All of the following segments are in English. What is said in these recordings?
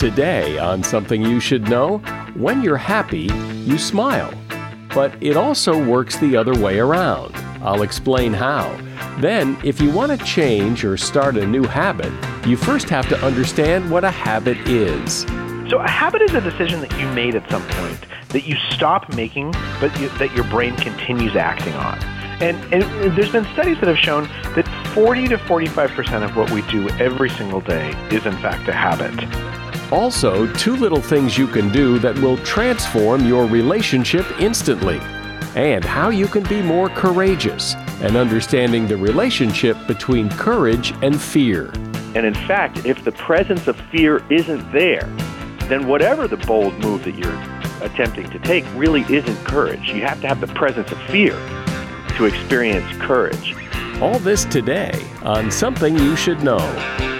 Today, on Something You Should Know, when you're happy, you smile. But it also works the other way around. I'll explain how. Then, if you want to change or start a new habit, you first have to understand what a habit is. So, a habit is a decision that you made at some point that you stop making, but you, that your brain continues acting on. And, and, there's been studies that have shown that 40 to 45% of what we do every single day is, in fact, a habit. Also, two little things you can do that will transform your relationship instantly, and how you can be more courageous, and understanding the relationship between courage and fear. And in fact, if the presence of fear isn't there, then whatever the bold move that you're attempting to take really isn't courage. You have to have the presence of fear to experience courage. All this today on Something You Should Know.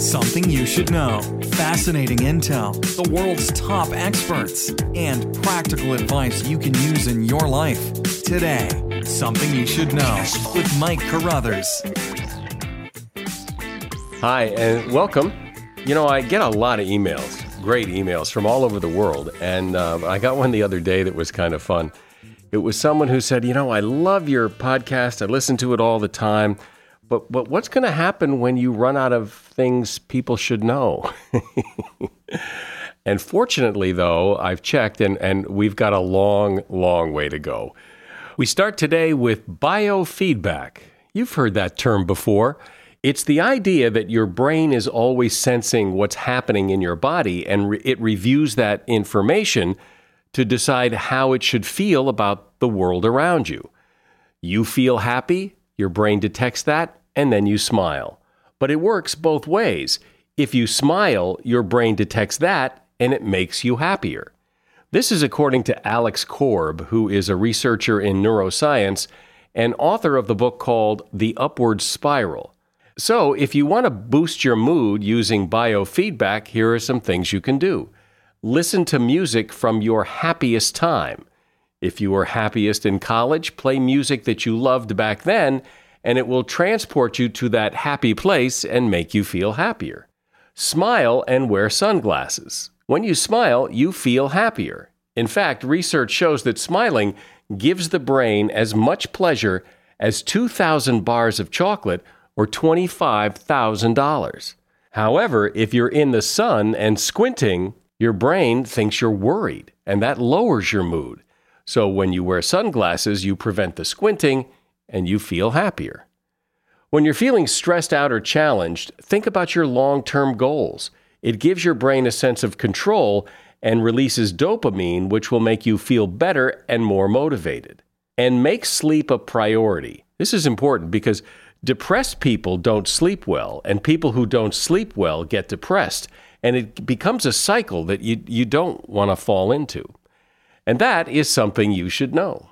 Something you should know. Fascinating intel, the world's top experts, and practical advice you can use in your life. Today, Something You Should Know with Mike Carruthers. Hi, and welcome. You know, I get a lot of emails, great emails from all over the world. And uh, I got one the other day that was kind of fun. It was someone who said, You know, I love your podcast, I listen to it all the time. But but what's going to happen when you run out of things people should know? and fortunately, though, I've checked and, and we've got a long, long way to go. We start today with biofeedback. You've heard that term before. It's the idea that your brain is always sensing what's happening in your body and re- it reviews that information to decide how it should feel about the world around you. You feel happy, your brain detects that and then you smile. But it works both ways. If you smile, your brain detects that and it makes you happier. This is according to Alex Korb, who is a researcher in neuroscience and author of the book called The Upward Spiral. So, if you want to boost your mood using biofeedback, here are some things you can do. Listen to music from your happiest time. If you were happiest in college, play music that you loved back then and it will transport you to that happy place and make you feel happier. Smile and wear sunglasses. When you smile, you feel happier. In fact, research shows that smiling gives the brain as much pleasure as 2,000 bars of chocolate or $25,000. However, if you're in the sun and squinting, your brain thinks you're worried, and that lowers your mood. So when you wear sunglasses, you prevent the squinting and you feel happier. When you're feeling stressed out or challenged, think about your long term goals. It gives your brain a sense of control and releases dopamine, which will make you feel better and more motivated. And make sleep a priority. This is important because depressed people don't sleep well, and people who don't sleep well get depressed. And it becomes a cycle that you, you don't want to fall into. And that is something you should know.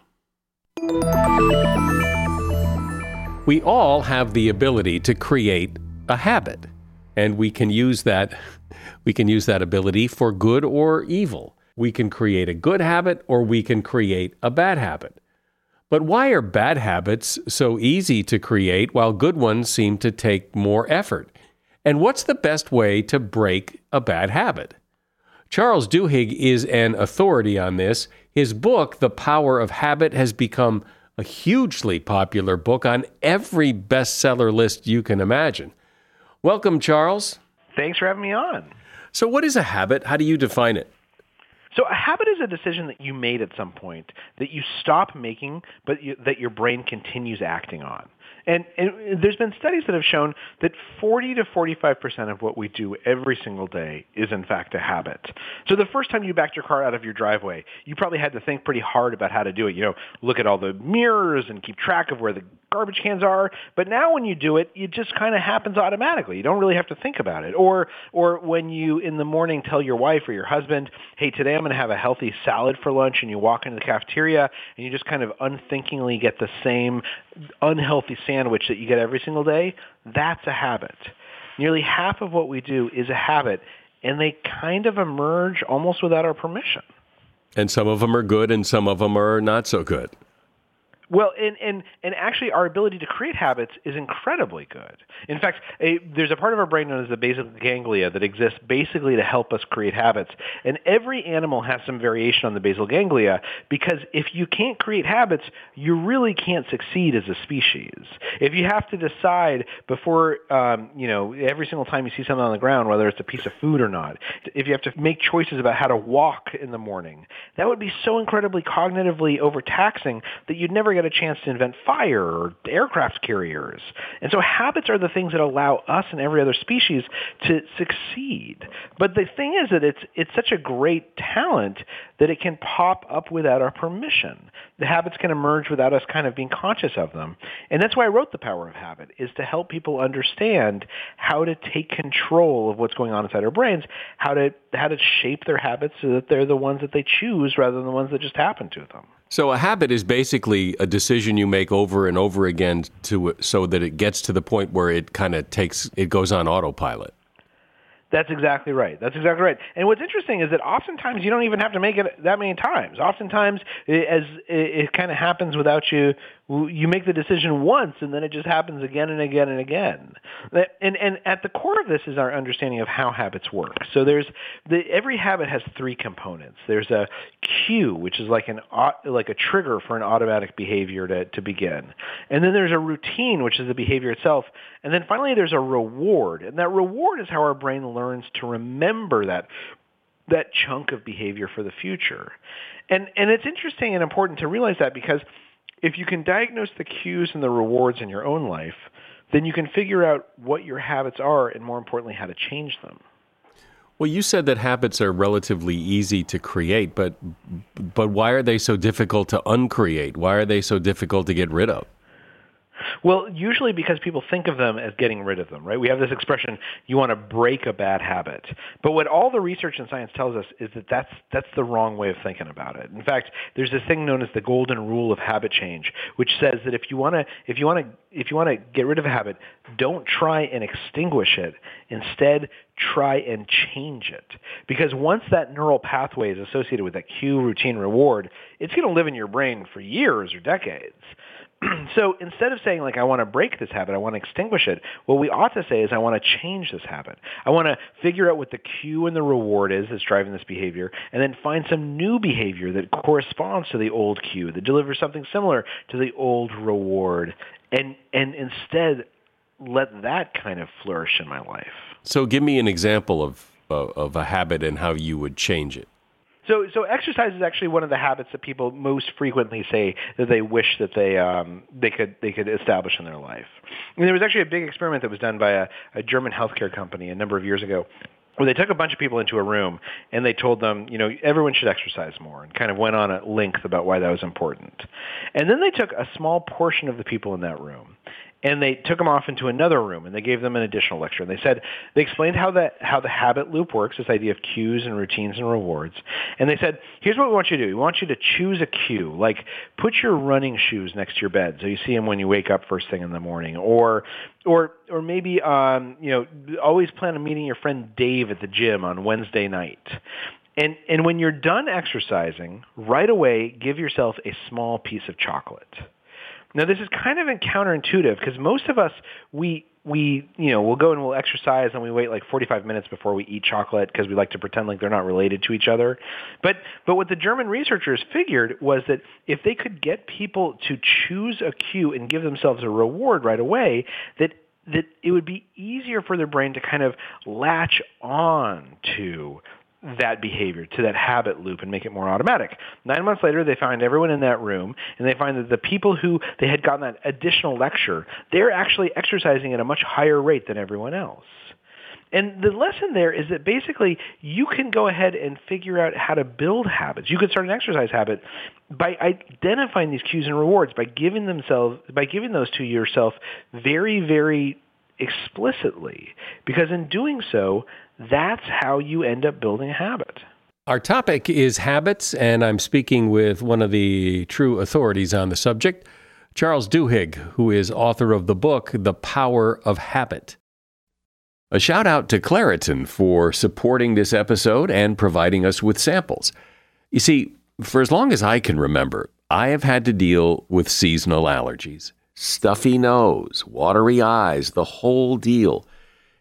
We all have the ability to create a habit, and we can use that we can use that ability for good or evil. We can create a good habit or we can create a bad habit. But why are bad habits so easy to create while good ones seem to take more effort? And what's the best way to break a bad habit? Charles Duhigg is an authority on this. His book, The Power of Habit, has become a hugely popular book on every bestseller list you can imagine. Welcome, Charles. Thanks for having me on. So, what is a habit? How do you define it? So a habit is a decision that you made at some point that you stop making, but you, that your brain continues acting on. And, and there's been studies that have shown that 40 to 45 percent of what we do every single day is in fact a habit. So the first time you backed your car out of your driveway, you probably had to think pretty hard about how to do it. You know, look at all the mirrors and keep track of where the garbage cans are. But now when you do it, it just kind of happens automatically. You don't really have to think about it. Or or when you in the morning tell your wife or your husband, "Hey, today I'm going to have a healthy salad for lunch," and you walk into the cafeteria and you just kind of unthinkingly get the same unhealthy sandwich that you get every single day, that's a habit. Nearly half of what we do is a habit, and they kind of emerge almost without our permission. And some of them are good and some of them are not so good. Well, and, and, and actually our ability to create habits is incredibly good. In fact, a, there's a part of our brain known as the basal ganglia that exists basically to help us create habits. And every animal has some variation on the basal ganglia because if you can't create habits, you really can't succeed as a species. If you have to decide before, um, you know, every single time you see something on the ground, whether it's a piece of food or not, if you have to make choices about how to walk in the morning, that would be so incredibly cognitively overtaxing that you'd never get a chance to invent fire or aircraft carriers. And so habits are the things that allow us and every other species to succeed. But the thing is that it's, it's such a great talent that it can pop up without our permission. The habits can emerge without us kind of being conscious of them. And that's why I wrote The Power of Habit, is to help people understand how to take control of what's going on inside our brains, how to, how to shape their habits so that they're the ones that they choose rather than the ones that just happen to them. So a habit is basically a decision you make over and over again to so that it gets to the point where it kind of takes it goes on autopilot. That's exactly right. That's exactly right. And what's interesting is that oftentimes you don't even have to make it that many times. Oftentimes, as it, it kind of happens without you you make the decision once and then it just happens again and again and again. And, and at the core of this is our understanding of how habits work. So there's the, every habit has three components. There's a cue, which is like an like a trigger for an automatic behavior to, to begin. And then there's a routine, which is the behavior itself. And then finally there's a reward. And that reward is how our brain learns to remember that that chunk of behavior for the future. And and it's interesting and important to realize that because if you can diagnose the cues and the rewards in your own life, then you can figure out what your habits are and more importantly, how to change them. Well, you said that habits are relatively easy to create, but but why are they so difficult to uncreate? Why are they so difficult to get rid of? Well, usually because people think of them as getting rid of them, right? We have this expression, you want to break a bad habit. But what all the research and science tells us is that that's, that's the wrong way of thinking about it. In fact, there's this thing known as the golden rule of habit change, which says that if you want to, if you want to, if you want to get rid of a habit, don't try and extinguish it. Instead, try and change it. Because once that neural pathway is associated with that cue, routine, reward, it's going to live in your brain for years or decades. so instead of saying like I want to break this habit, I want to extinguish it, what we ought to say is I want to change this habit. I want to figure out what the cue and the reward is that's driving this behavior, and then find some new behavior that corresponds to the old cue, that delivers something similar to the old reward, and and instead let that kind of flourish in my life. So give me an example of of a habit and how you would change it. So, so exercise is actually one of the habits that people most frequently say that they wish that they um, they could they could establish in their life. And there was actually a big experiment that was done by a, a German healthcare company a number of years ago, where they took a bunch of people into a room and they told them, you know, everyone should exercise more and kind of went on at length about why that was important. And then they took a small portion of the people in that room and they took them off into another room and they gave them an additional lecture. And they said they explained how the how the habit loop works this idea of cues and routines and rewards. And they said here's what we want you to do. We want you to choose a cue like put your running shoes next to your bed so you see them when you wake up first thing in the morning or or or maybe um you know always plan on meeting your friend Dave at the gym on Wednesday night. And and when you're done exercising right away give yourself a small piece of chocolate now this is kind of counterintuitive because most of us we we you know we'll go and we'll exercise and we wait like 45 minutes before we eat chocolate because we like to pretend like they're not related to each other. But but what the German researchers figured was that if they could get people to choose a cue and give themselves a reward right away, that that it would be easier for their brain to kind of latch on to that behavior, to that habit loop and make it more automatic. Nine months later, they find everyone in that room and they find that the people who they had gotten that additional lecture, they're actually exercising at a much higher rate than everyone else. And the lesson there is that basically you can go ahead and figure out how to build habits. You could start an exercise habit by identifying these cues and rewards, by giving themselves, by giving those to yourself very, very explicitly. Because in doing so, that's how you end up building a habit. Our topic is habits, and I'm speaking with one of the true authorities on the subject, Charles Duhigg, who is author of the book, The Power of Habit. A shout out to Claritin for supporting this episode and providing us with samples. You see, for as long as I can remember, I have had to deal with seasonal allergies stuffy nose, watery eyes, the whole deal.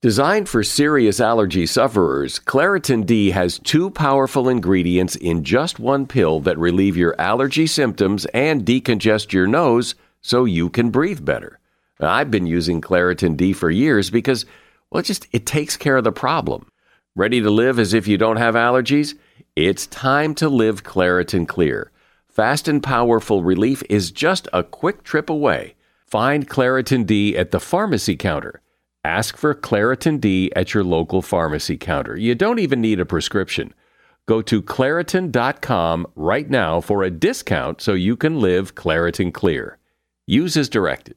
Designed for serious allergy sufferers, Claritin D has two powerful ingredients in just one pill that relieve your allergy symptoms and decongest your nose so you can breathe better. I've been using Claritin D for years because, well, it just it takes care of the problem. Ready to live as if you don't have allergies? It's time to live Claritin Clear. Fast and powerful relief is just a quick trip away. Find Claritin D at the pharmacy counter. Ask for Claritin D at your local pharmacy counter. You don't even need a prescription. Go to Claritin.com right now for a discount so you can live Claritin Clear. Use as directed.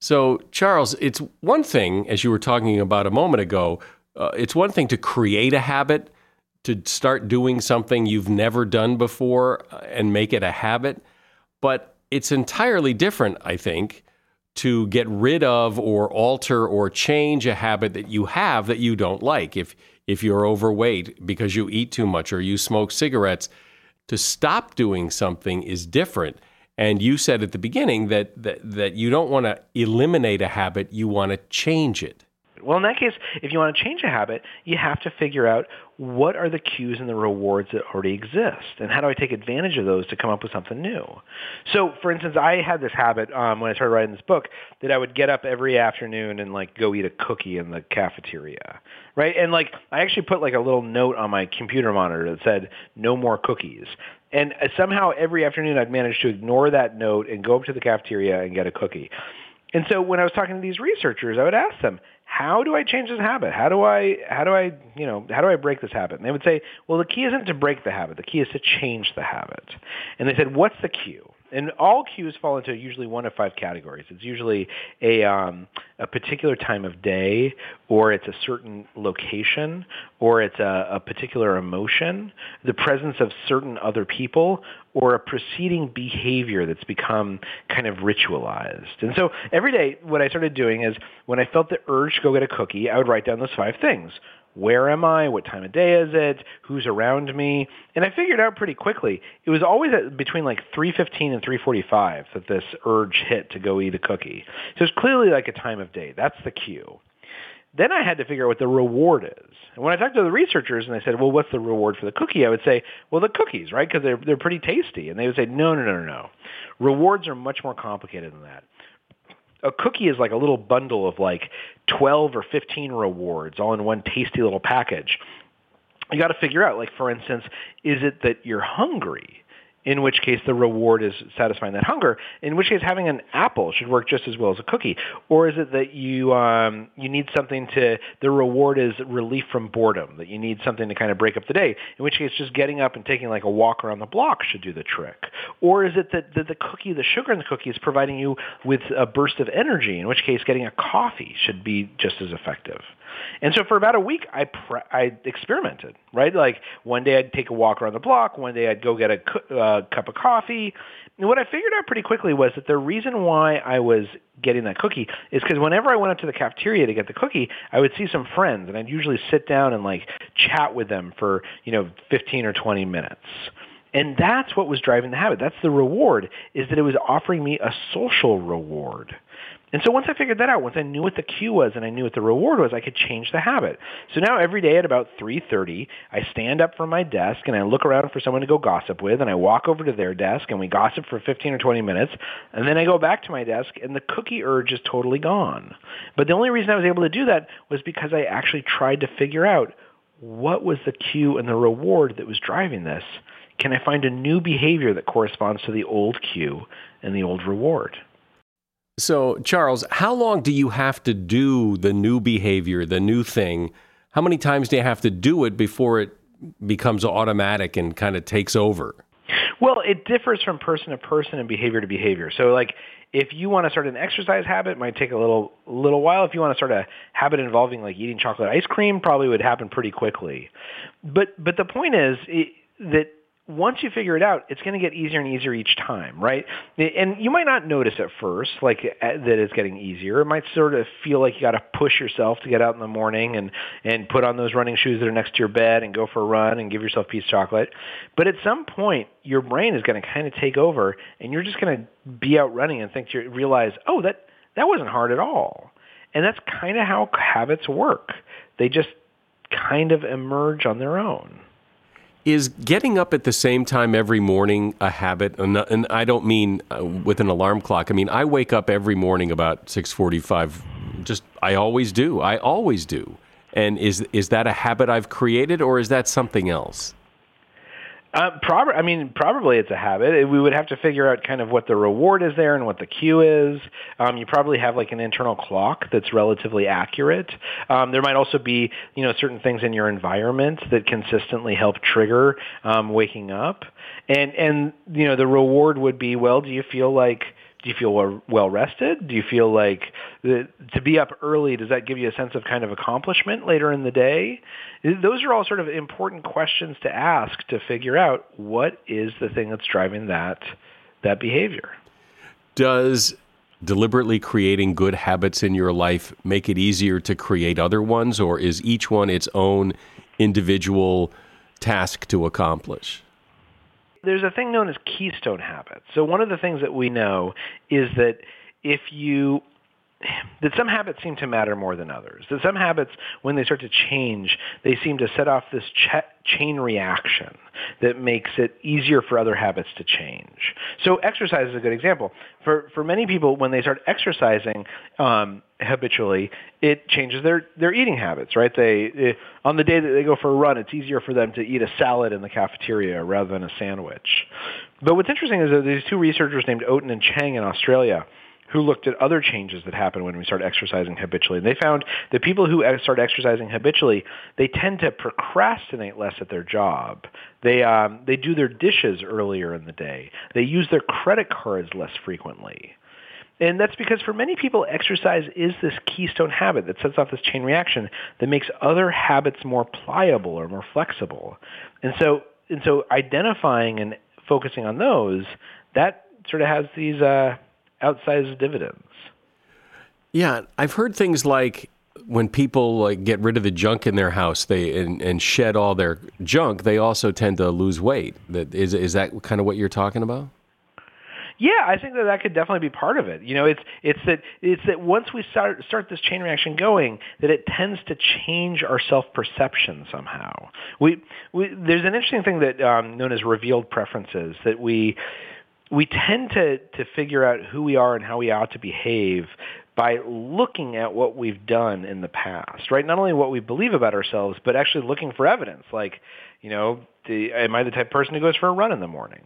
So, Charles, it's one thing, as you were talking about a moment ago, uh, it's one thing to create a habit, to start doing something you've never done before uh, and make it a habit. But it's entirely different, I think, to get rid of or alter or change a habit that you have that you don't like. If, if you're overweight because you eat too much or you smoke cigarettes, to stop doing something is different. And you said at the beginning that, that, that you don't want to eliminate a habit, you want to change it. Well, in that case, if you want to change a habit, you have to figure out what are the cues and the rewards that already exist, and how do I take advantage of those to come up with something new. So, for instance, I had this habit um, when I started writing this book that I would get up every afternoon and like go eat a cookie in the cafeteria, right? And like I actually put like a little note on my computer monitor that said "No more cookies," And uh, somehow every afternoon I'd manage to ignore that note and go up to the cafeteria and get a cookie. And so when I was talking to these researchers, I would ask them, how do I change this habit? How do I, how do I, you know, how do I break this habit? And they would say, well, the key isn't to break the habit. The key is to change the habit. And they said, what's the cue? And all cues fall into usually one of five categories. It's usually a um, a particular time of day, or it's a certain location, or it's a, a particular emotion, the presence of certain other people, or a preceding behavior that's become kind of ritualized. And so every day, what I started doing is when I felt the urge to go get a cookie, I would write down those five things where am I? What time of day is it? Who's around me? And I figured out pretty quickly. It was always at between like 3:15 and 3:45 that this urge hit to go eat a cookie. So it's clearly like a time of day. That's the cue. Then I had to figure out what the reward is. And when I talked to the researchers and they said, "Well, what's the reward for the cookie?" I would say, "Well, the cookies, right? Because they're they're pretty tasty." And they would say, "No, no, no, no, no. Rewards are much more complicated than that." A cookie is like a little bundle of like 12 or 15 rewards all in one tasty little package. You got to figure out, like, for instance, is it that you're hungry? In which case the reward is satisfying that hunger, in which case having an apple should work just as well as a cookie. Or is it that you um, you need something to the reward is relief from boredom, that you need something to kind of break up the day, in which case just getting up and taking like a walk around the block should do the trick. Or is it that the, the cookie, the sugar in the cookie is providing you with a burst of energy, in which case getting a coffee should be just as effective. And so for about a week, I pre- I experimented, right? Like one day I'd take a walk around the block, one day I'd go get a cu- uh, cup of coffee. And what I figured out pretty quickly was that the reason why I was getting that cookie is because whenever I went up to the cafeteria to get the cookie, I would see some friends, and I'd usually sit down and like chat with them for you know 15 or 20 minutes. And that's what was driving the habit. That's the reward, is that it was offering me a social reward. And so once I figured that out, once I knew what the cue was and I knew what the reward was, I could change the habit. So now every day at about 3.30, I stand up from my desk and I look around for someone to go gossip with and I walk over to their desk and we gossip for 15 or 20 minutes and then I go back to my desk and the cookie urge is totally gone. But the only reason I was able to do that was because I actually tried to figure out what was the cue and the reward that was driving this. Can I find a new behavior that corresponds to the old cue and the old reward? So, Charles, how long do you have to do the new behavior, the new thing? How many times do you have to do it before it becomes automatic and kind of takes over? Well, it differs from person to person and behavior to behavior. So, like, if you want to start an exercise habit, it might take a little little while. If you want to start a habit involving like eating chocolate ice cream, probably would happen pretty quickly. But but the point is it, that once you figure it out, it's going to get easier and easier each time, right? And you might not notice at first, like uh, that it's getting easier. It might sort of feel like you got to push yourself to get out in the morning and and put on those running shoes that are next to your bed and go for a run and give yourself a piece of chocolate. But at some point, your brain is going to kind of take over, and you're just going to be out running and think you realize, oh, that that wasn't hard at all. And that's kind of how habits work. They just kind of emerge on their own. Is getting up at the same time every morning a habit? And I don't mean uh, with an alarm clock. I mean I wake up every morning about six forty-five. Just I always do. I always do. And is is that a habit I've created, or is that something else? Uh, prob- I mean, probably it's a habit. We would have to figure out kind of what the reward is there and what the cue is. Um, you probably have like an internal clock that's relatively accurate. Um, there might also be, you know, certain things in your environment that consistently help trigger um, waking up. And and you know, the reward would be, well, do you feel like do you feel well rested? Do you feel like the, to be up early, does that give you a sense of kind of accomplishment later in the day? Those are all sort of important questions to ask to figure out what is the thing that's driving that, that behavior. Does deliberately creating good habits in your life make it easier to create other ones, or is each one its own individual task to accomplish? There's a thing known as keystone habits. So one of the things that we know is that if you that some habits seem to matter more than others. That some habits, when they start to change, they seem to set off this ch- chain reaction that makes it easier for other habits to change. So exercise is a good example. For for many people, when they start exercising um, habitually, it changes their their eating habits. Right? They, they on the day that they go for a run, it's easier for them to eat a salad in the cafeteria rather than a sandwich. But what's interesting is that these two researchers named Oaten and Chang in Australia who looked at other changes that happen when we start exercising habitually. And they found that people who start exercising habitually, they tend to procrastinate less at their job. They um, they do their dishes earlier in the day. They use their credit cards less frequently. And that's because for many people, exercise is this keystone habit that sets off this chain reaction that makes other habits more pliable or more flexible. And so, and so identifying and focusing on those, that sort of has these uh, outsized dividends. Yeah, I've heard things like when people like get rid of the junk in their house, they and, and shed all their junk, they also tend to lose weight. That is is that kind of what you're talking about? Yeah, I think that that could definitely be part of it. You know, it's it's that it's that once we start start this chain reaction going, that it tends to change our self perception somehow. We, we there's an interesting thing that um, known as revealed preferences that we we tend to, to figure out who we are and how we ought to behave by looking at what we've done in the past, right? Not only what we believe about ourselves, but actually looking for evidence. Like, you know, the, am I the type of person who goes for a run in the morning?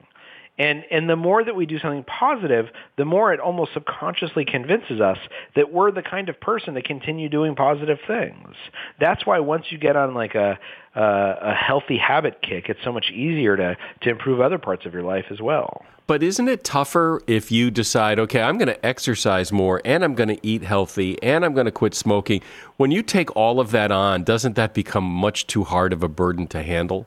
And, and the more that we do something positive, the more it almost subconsciously convinces us that we're the kind of person to continue doing positive things. That's why once you get on like a, a, a healthy habit kick, it's so much easier to, to improve other parts of your life as well. But isn't it tougher if you decide, okay, I'm going to exercise more and I'm going to eat healthy and I'm going to quit smoking? When you take all of that on, doesn't that become much too hard of a burden to handle?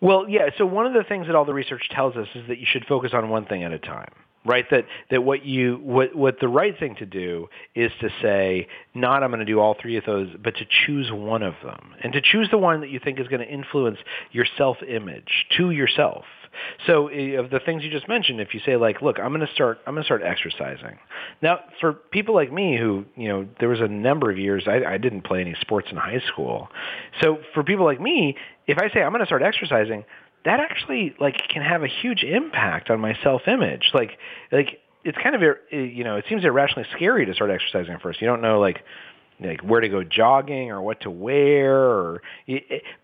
Well, yeah. So one of the things that all the research tells us is that you should focus on one thing at a time right that that what you what what the right thing to do is to say not i'm going to do all three of those but to choose one of them and to choose the one that you think is going to influence your self image to yourself so eh, of the things you just mentioned, if you say like, look, I'm going to start, I'm going to start exercising. Now, for people like me who, you know, there was a number of years I, I didn't play any sports in high school. So for people like me, if I say I'm going to start exercising, that actually like can have a huge impact on my self-image. Like, like it's kind of, eh, you know, it seems irrationally scary to start exercising at first. You don't know like like where to go jogging or what to wear or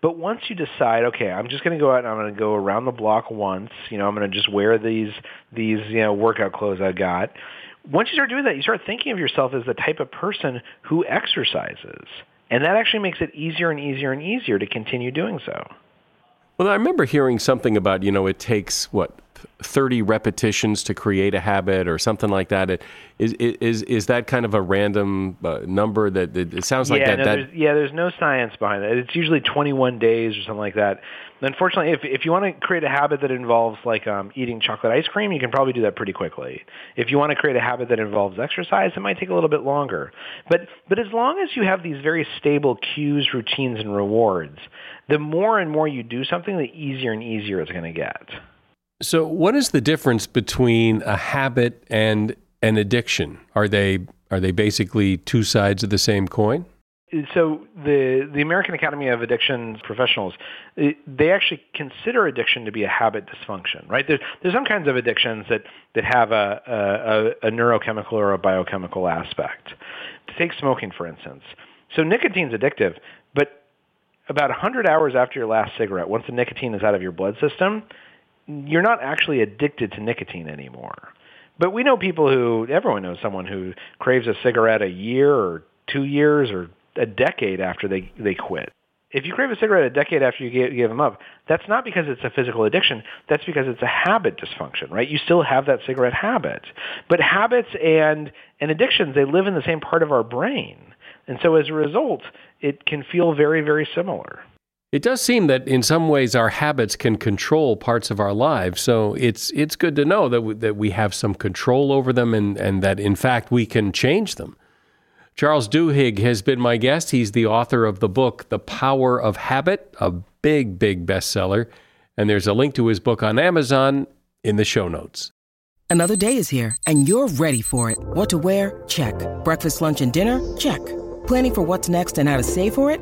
but once you decide okay i'm just going to go out and i'm going to go around the block once you know i'm going to just wear these these you know workout clothes i got. Once you start doing that you start thinking of yourself as the type of person who exercises and that actually makes it easier and easier and easier to continue doing so. Well i remember hearing something about you know it takes what 30 repetitions to create a habit or something like that. It, is, is, is that kind of a random uh, number that, that, it sounds like yeah, that, no, that... There's, yeah, there's no science behind it. It's usually 21 days or something like that. Unfortunately, if, if you want to create a habit that involves like um, eating chocolate ice cream, you can probably do that pretty quickly. If you want to create a habit that involves exercise, it might take a little bit longer. But, but as long as you have these very stable cues, routines, and rewards, the more and more you do something, the easier and easier it's going to get. So, what is the difference between a habit and an addiction? Are they are they basically two sides of the same coin? So the the American Academy of Addiction Professionals, they actually consider addiction to be a habit dysfunction, right? There's there's some kinds of addictions that that have a a, a neurochemical or a biochemical aspect. Take smoking, for instance. So nicotine's addictive, but about 100 hours after your last cigarette, once the nicotine is out of your blood system, you're not actually addicted to nicotine anymore. But we know people who, everyone knows someone who craves a cigarette a year or two years or a decade after they, they quit. If you crave a cigarette a decade after you give, give them up, that's not because it's a physical addiction. That's because it's a habit dysfunction, right? You still have that cigarette habit. But habits and, and addictions, they live in the same part of our brain. And so as a result, it can feel very, very similar. It does seem that in some ways our habits can control parts of our lives. So it's it's good to know that we, that we have some control over them and, and that in fact we can change them. Charles Duhigg has been my guest. He's the author of the book The Power of Habit, a big big bestseller, and there's a link to his book on Amazon in the show notes. Another day is here and you're ready for it. What to wear? Check. Breakfast, lunch and dinner? Check. Planning for what's next and how to save for it?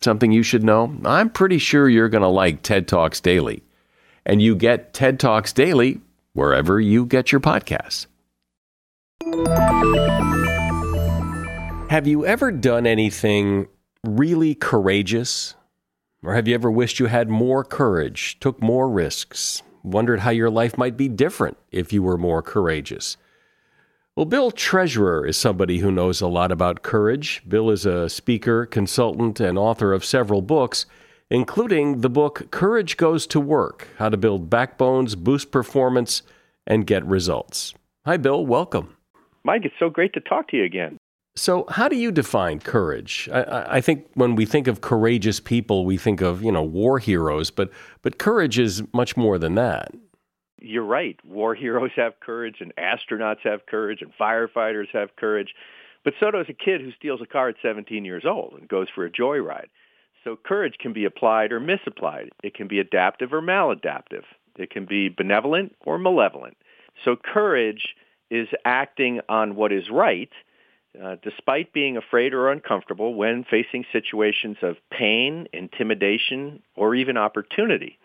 something you should know? I'm pretty sure you're going to like TED Talks Daily. And you get TED Talks Daily wherever you get your podcasts. Have you ever done anything really courageous? Or have you ever wished you had more courage, took more risks, wondered how your life might be different if you were more courageous? Well, Bill Treasurer is somebody who knows a lot about courage. Bill is a speaker, consultant, and author of several books, including the book Courage Goes to Work How to Build Backbones, Boost Performance, and Get Results. Hi, Bill. Welcome. Mike, it's so great to talk to you again. So, how do you define courage? I, I, think when we think of courageous people, we think of you know war heroes, but but courage is much more than that you're right. War heroes have courage, and astronauts have courage, and firefighters have courage. But so does a kid who steals a car at 17 years old and goes for a joyride. So courage can be applied or misapplied. It can be adaptive or maladaptive. It can be benevolent or malevolent. So courage is acting on what is right uh, despite being afraid or uncomfortable when facing situations of pain, intimidation, or even opportunity.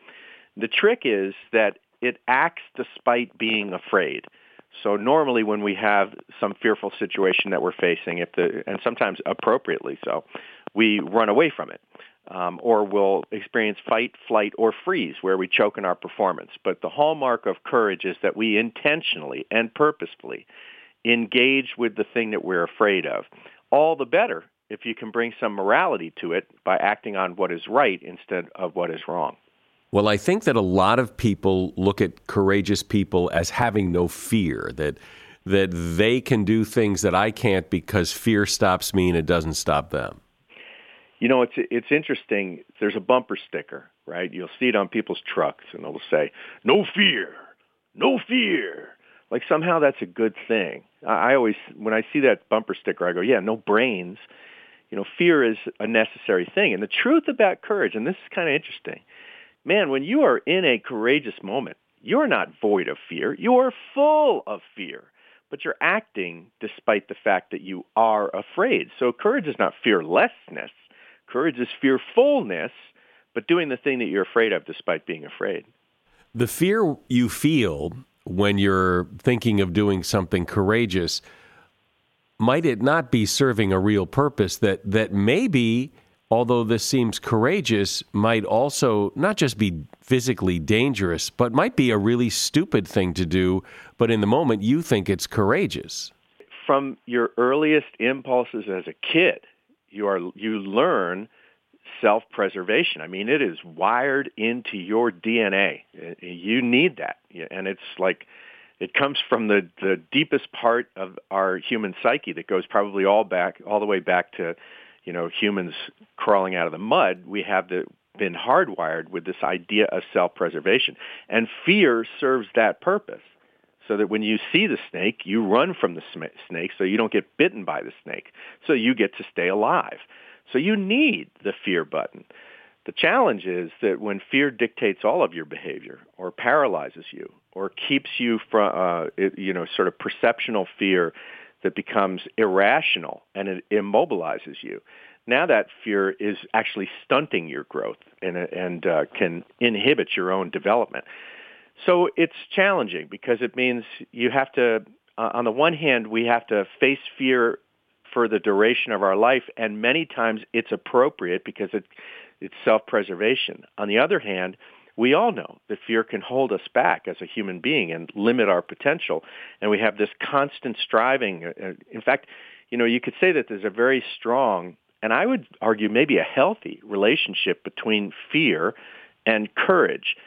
The trick is that it acts despite being afraid. So normally when we have some fearful situation that we're facing, if the, and sometimes appropriately so, we run away from it. Um, or we'll experience fight, flight, or freeze where we choke in our performance. But the hallmark of courage is that we intentionally and purposefully engage with the thing that we're afraid of. All the better if you can bring some morality to it by acting on what is right instead of what is wrong. Well, I think that a lot of people look at courageous people as having no fear, that that they can do things that I can't because fear stops me and it doesn't stop them. You know, it's it's interesting. There's a bumper sticker, right? You'll see it on people's trucks, and it'll say, "No fear, no fear." Like somehow that's a good thing. I, I always, when I see that bumper sticker, I go, "Yeah, no brains." You know, fear is a necessary thing. And the truth about courage, and this is kind of interesting, man, when you are in a courageous moment, you're not void of fear. You're full of fear. But you're acting despite the fact that you are afraid. So courage is not fearlessness. Courage is fearfulness, but doing the thing that you're afraid of despite being afraid. The fear you feel when you're thinking of doing something courageous, might it not be serving a real purpose that, that maybe although this seems courageous, might also not just be physically dangerous, but might be a really stupid thing to do, but in the moment you think it's courageous. From your earliest impulses as a kid, you are you learn self-preservation. I mean, it is wired into your DNA. You need that. And it's like it comes from the the deepest part of our human psyche that goes probably all back all the way back to you know, humans crawling out of the mud, we have the, been hardwired with this idea of self-preservation. And fear serves that purpose. So that when you see the snake, you run from the sm- snake so you don't get bitten by the snake. So you get to stay alive. So you need the fear button. The challenge is that when fear dictates all of your behavior or paralyzes you or keeps you from, uh, you know, sort of perceptional fear that becomes irrational and it immobilizes you. Now that fear is actually stunting your growth and, and uh, can inhibit your own development. So it's challenging because it means you have to, uh, on the one hand, we have to face fear for the duration of our life, and many times it's appropriate because it, it's self-preservation. On the other hand, we all know that fear can hold us back as a human being and limit our potential. And we have this constant striving. Uh, uh, in fact, you know, you could say that there's a very strong, and I would argue maybe a healthy relationship between fear and courage.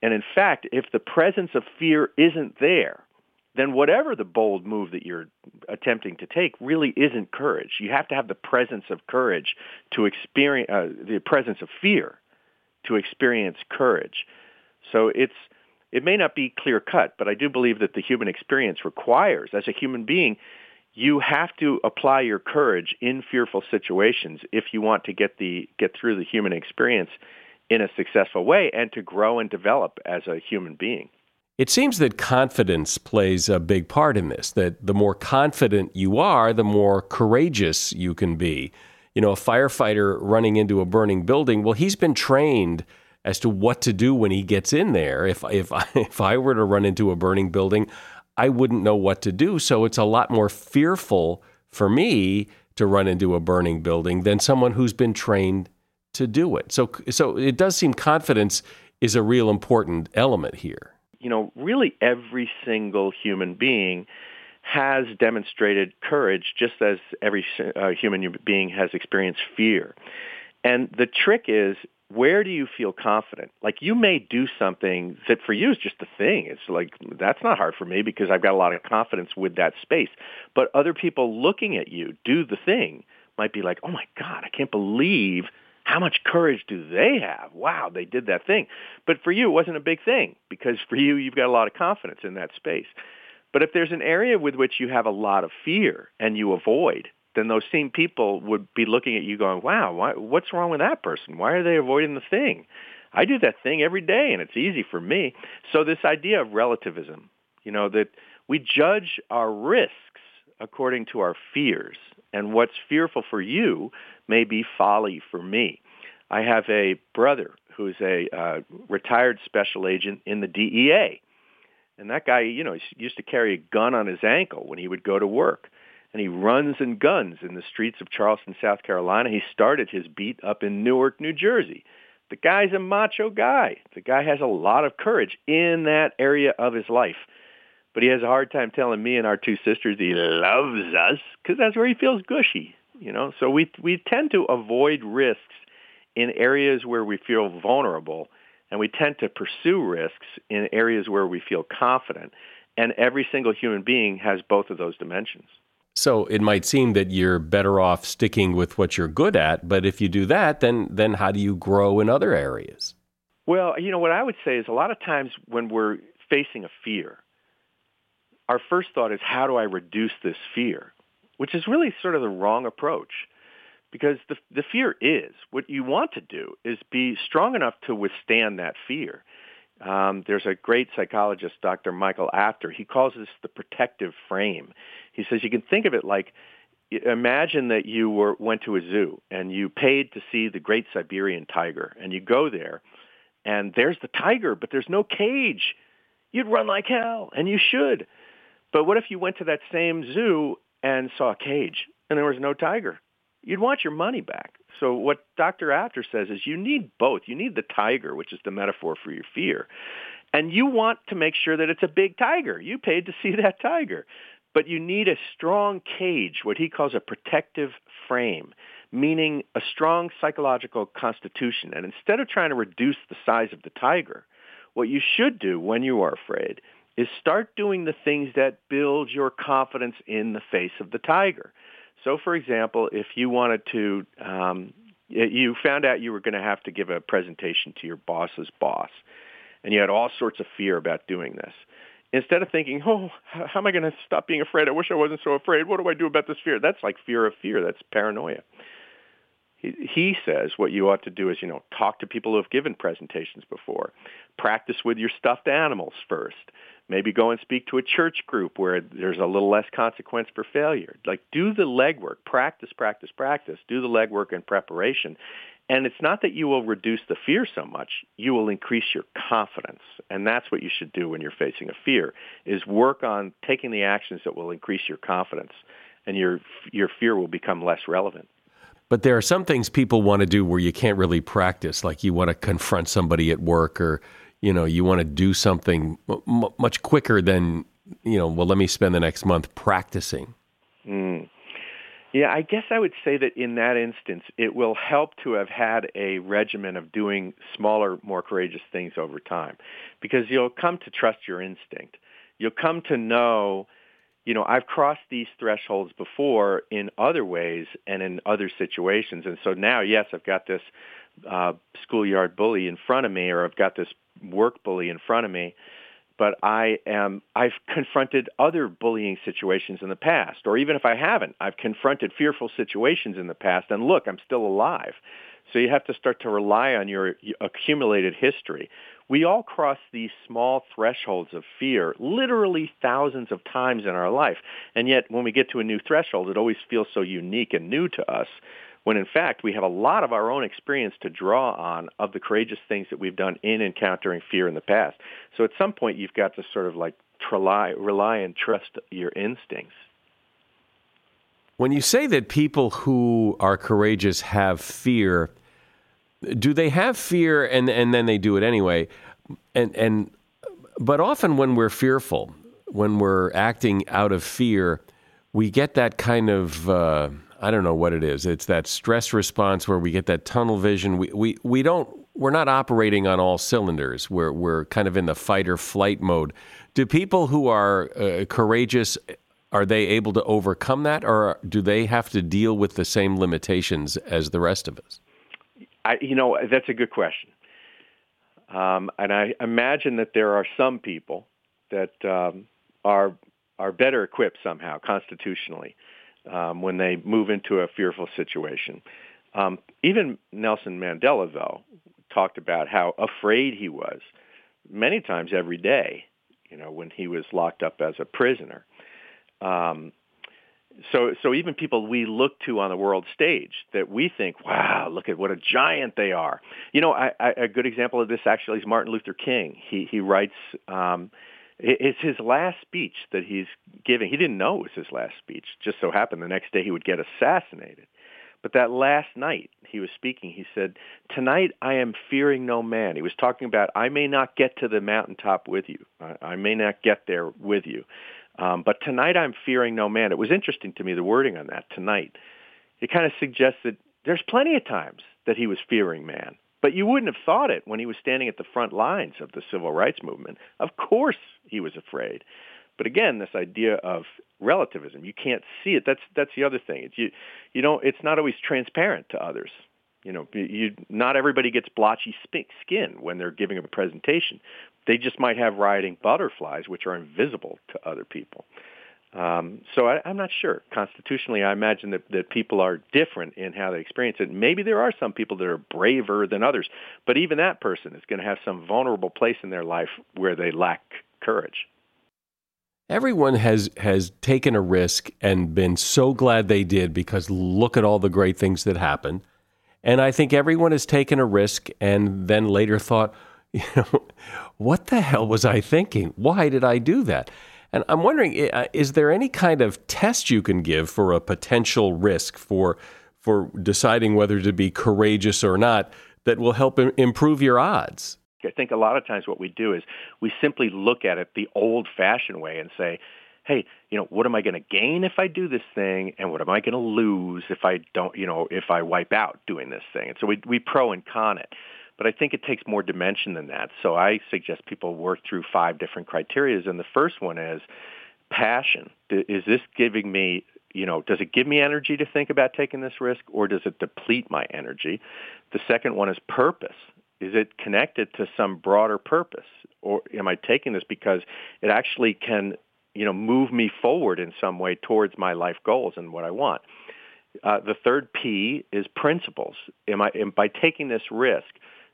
And in fact, if the presence of fear isn't there, then whatever the bold move that you're attempting to take really isn't courage. You have to have the presence of courage to experience uh, the presence of fear to experience courage. So it's it may not be clear cut, but I do believe that the human experience requires, as a human being, you have to apply your courage in fearful situations if you want to get the get through the human experience in a successful way and to grow and develop as a human being. It seems that confidence plays a big part in this, that the more confident you are, the more courageous you can be. You know, a firefighter running into a burning building, well, he's been trained as to what to do when he gets in there. If, if, I, if I were to run into a burning building, I wouldn't know what to do. So it's a lot more fearful for me to run into a burning building than someone who's been trained to do it. So, so it does seem confidence is a real important element here you know, really every single human being has demonstrated courage just as every uh, human being has experienced fear. And the trick is, where do you feel confident? Like you may do something that for you is just a thing. It's like, that's not hard for me because I've got a lot of confidence with that space. But other people looking at you do the thing might be like, oh my God, I can't believe how much courage do they have? Wow, they did that thing. But for you, it wasn't a big thing because for you, you've got a lot of confidence in that space. But if there's an area with which you have a lot of fear and you avoid, then those same people would be looking at you going, wow, why, what's wrong with that person? Why are they avoiding the thing? I do that thing every day and it's easy for me. So this idea of relativism, you know, that we judge our risks according to our fears. And what's fearful for you may be folly for me. I have a brother who's a uh, retired special agent in the DEA. And that guy, you know, he used to carry a gun on his ankle when he would go to work. And he runs and guns in the streets of Charleston, South Carolina. He started his beat up in Newark, New Jersey. The guy's a macho guy. The guy has a lot of courage in that area of his life. But he has a hard time telling me and our two sisters he loves us because that's where he feels gushy you know. So we we tend to avoid risks in areas where we feel vulnerable, and we tend to pursue risks in areas where we feel confident. And every single human being has both of those dimensions. So it might seem that you're better off sticking with what you're good at, but if you do that, then then how do you grow in other areas? Well, you know what I would say is a lot of times when we're facing a fear, our first thought is how do I reduce this fear? which is really sort of the wrong approach because the, the fear is what you want to do is be strong enough to withstand that fear. Um, there's a great psychologist, Dr. Michael Apter. He calls this the protective frame. He says you can think of it like imagine that you were went to a zoo and you paid to see the great Siberian tiger, and you go there, and there's the tiger, but there's no cage. You'd run like hell, and you should. But what if you went to that same zoo and saw a cage and there was no tiger. You'd want your money back. So what Dr. Apter says is you need both. You need the tiger, which is the metaphor for your fear. And you want to make sure that it's a big tiger. You paid to see that tiger. But you need a strong cage, what he calls a protective frame, meaning a strong psychological constitution. And instead of trying to reduce the size of the tiger, what you should do when you are afraid is start doing the things that build your confidence in the face of the tiger. So, for example, if you wanted to, um, you found out you were going to have to give a presentation to your boss's boss, and you had all sorts of fear about doing this. Instead of thinking, oh, how am I going to stop being afraid? I wish I wasn't so afraid. What do I do about this fear? That's like fear of fear. That's paranoia. He, says what you ought to do is, you know, talk to people who have given presentations before. Practice with your stuffed animals first Maybe go and speak to a church group where there's a little less consequence for failure. Like do the legwork, practice, practice, practice, do the legwork in preparation. And it's not that you will reduce the fear so much, you will increase your confidence. And that's what you should do when you're facing a fear, is work on taking the actions that will increase your confidence and your your fear will become less relevant. But there are some things people want to do where you can't really practice, like you want to confront somebody at work or you know, you want to do something m- much quicker than, you know, well, let me spend the next month practicing. Mm. Yeah, I guess I would say that in that instance, it will help to have had a regimen of doing smaller, more courageous things over time because you'll come to trust your instinct. You'll come to know, you know, I've crossed these thresholds before in other ways and in other situations. And so now, yes, I've got this uh, schoolyard bully in front of me or I've got this work bully in front of me but I am I've confronted other bullying situations in the past or even if I haven't I've confronted fearful situations in the past and look I'm still alive so you have to start to rely on your accumulated history we all cross these small thresholds of fear literally thousands of times in our life and yet when we get to a new threshold it always feels so unique and new to us when in fact we have a lot of our own experience to draw on of the courageous things that we've done in encountering fear in the past. So at some point you've got to sort of like rely, rely and trust your instincts. When you say that people who are courageous have fear, do they have fear and, and then they do it anyway? And, and, but often when we're fearful, when we're acting out of fear, we get that kind of uh, I don't know what it is. It's that stress response where we get that tunnel vision. We we, we don't we're not operating on all cylinders. We're we're kind of in the fight or flight mode. Do people who are uh, courageous are they able to overcome that, or do they have to deal with the same limitations as the rest of us? I, you know, that's a good question, um, and I imagine that there are some people that um, are are better equipped somehow constitutionally um, when they move into a fearful situation. Um, even Nelson Mandela, though, talked about how afraid he was many times every day, you know, when he was locked up as a prisoner. Um, so, so even people we look to on the world stage that we think, wow, look at what a giant they are. You know, I, I, a good example of this actually is Martin Luther King. He he writes um, it's his last speech that he's giving. He didn't know it was his last speech. Just so happened the next day he would get assassinated. But that last night he was speaking, he said, Tonight I am fearing no man. He was talking about, I may not get to the mountaintop with you. I, I may not get there with you. Um, but tonight I'm fearing no man. It was interesting to me, the wording on that, tonight. It kind of suggests that there's plenty of times that he was fearing man. But you wouldn't have thought it when he was standing at the front lines of the civil rights movement. Of course he was afraid. But again, this idea of relativism, you can't see it. That's that's the other thing. It's you you know, it's not always transparent to others. You know, you not everybody gets blotchy skin when they're giving a presentation. They just might have rioting butterflies, which are invisible to other people. Um, so I, I'm not sure. Constitutionally, I imagine that, that people are different in how they experience it. Maybe there are some people that are braver than others, but even that person is going to have some vulnerable place in their life where they lack courage. Everyone has has taken a risk and been so glad they did because look at all the great things that happened. And I think everyone has taken a risk and then later thought, you know, what the hell was I thinking? Why did I do that? And I'm wondering, uh, is there any kind of test you can give for a potential risk for for deciding whether to be courageous or not that will help improve your odds? I think a lot of times what we do is we simply look at it the old-fashioned way and say, hey, you know, what am I going to gain if I do this thing, and what am I going to lose if I don't, you know, if I wipe out doing this thing? And so we we pro and con it. But I think it takes more dimension than that. So I suggest people work through five different criteria. And the first one is passion. Is this giving me, you know, does it give me energy to think about taking this risk or does it deplete my energy? The second one is purpose. Is it connected to some broader purpose? Or am I taking this because it actually can, you know, move me forward in some way towards my life goals and what I want? Uh, the third P is principles. Am I, am, by taking this risk,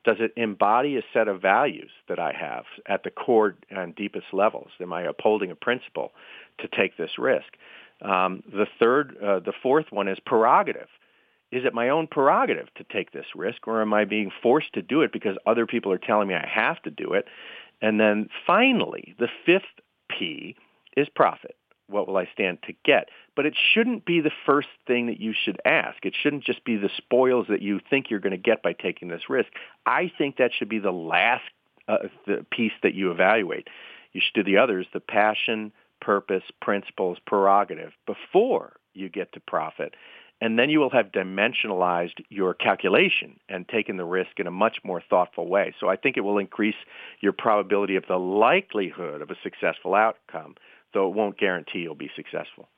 does it embody a set of values that I have at the core and deepest levels? Am I upholding a principle to take this risk? Um, the third, uh, the fourth one is prerogative. Is it my own prerogative to take this risk, or am I being forced to do it because other people are telling me I have to do it? And then finally, the fifth P is profit what will I stand to get? But it shouldn't be the first thing that you should ask. It shouldn't just be the spoils that you think you're going to get by taking this risk. I think that should be the last uh, the piece that you evaluate. You should do the others, the passion, purpose, principles, prerogative, before you get to profit. And then you will have dimensionalized your calculation and taken the risk in a much more thoughtful way. So I think it will increase your probability of the likelihood of a successful outcome, though it won't guarantee you'll be successful.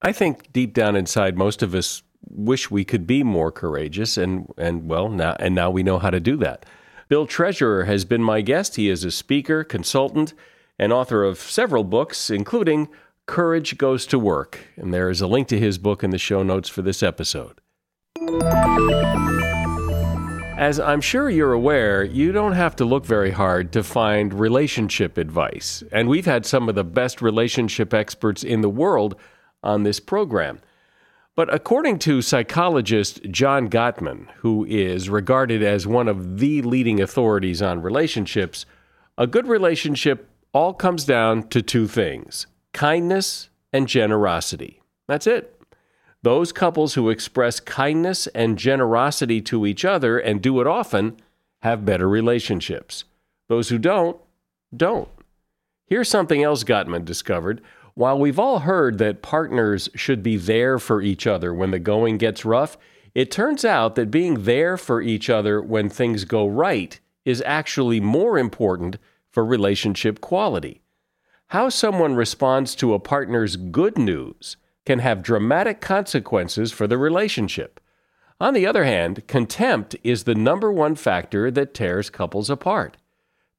I think deep down inside, most of us wish we could be more courageous, and, and well, now, and now we know how to do that. Bill Treasurer has been my guest. He is a speaker, consultant, and author of several books, including Courage Goes to Work. And there is a link to his book in the show notes for this episode. As I'm sure you're aware, you don't have to look very hard to find relationship advice. And we've had some of the best relationship experts in the world on this program. But according to psychologist John Gottman, who is regarded as one of the leading authorities on relationships, a good relationship all comes down to two things kindness and generosity. That's it. Those couples who express kindness and generosity to each other and do it often have better relationships. Those who don't, don't. Here's something else Gottman discovered. While we've all heard that partners should be there for each other when the going gets rough, it turns out that being there for each other when things go right is actually more important for relationship quality. How someone responds to a partner's good news can have dramatic consequences for the relationship. On the other hand, contempt is the number one factor that tears couples apart.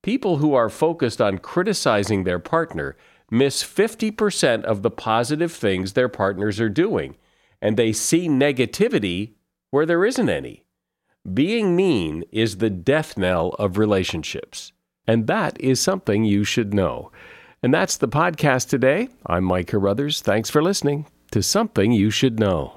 People who are focused on criticizing their partner miss 50% of the positive things their partners are doing, and they see negativity where there isn't any. Being mean is the death knell of relationships. And that is something you should know. And that's the podcast today. I'm Mike Carruthers. Thanks for listening to Something You Should Know.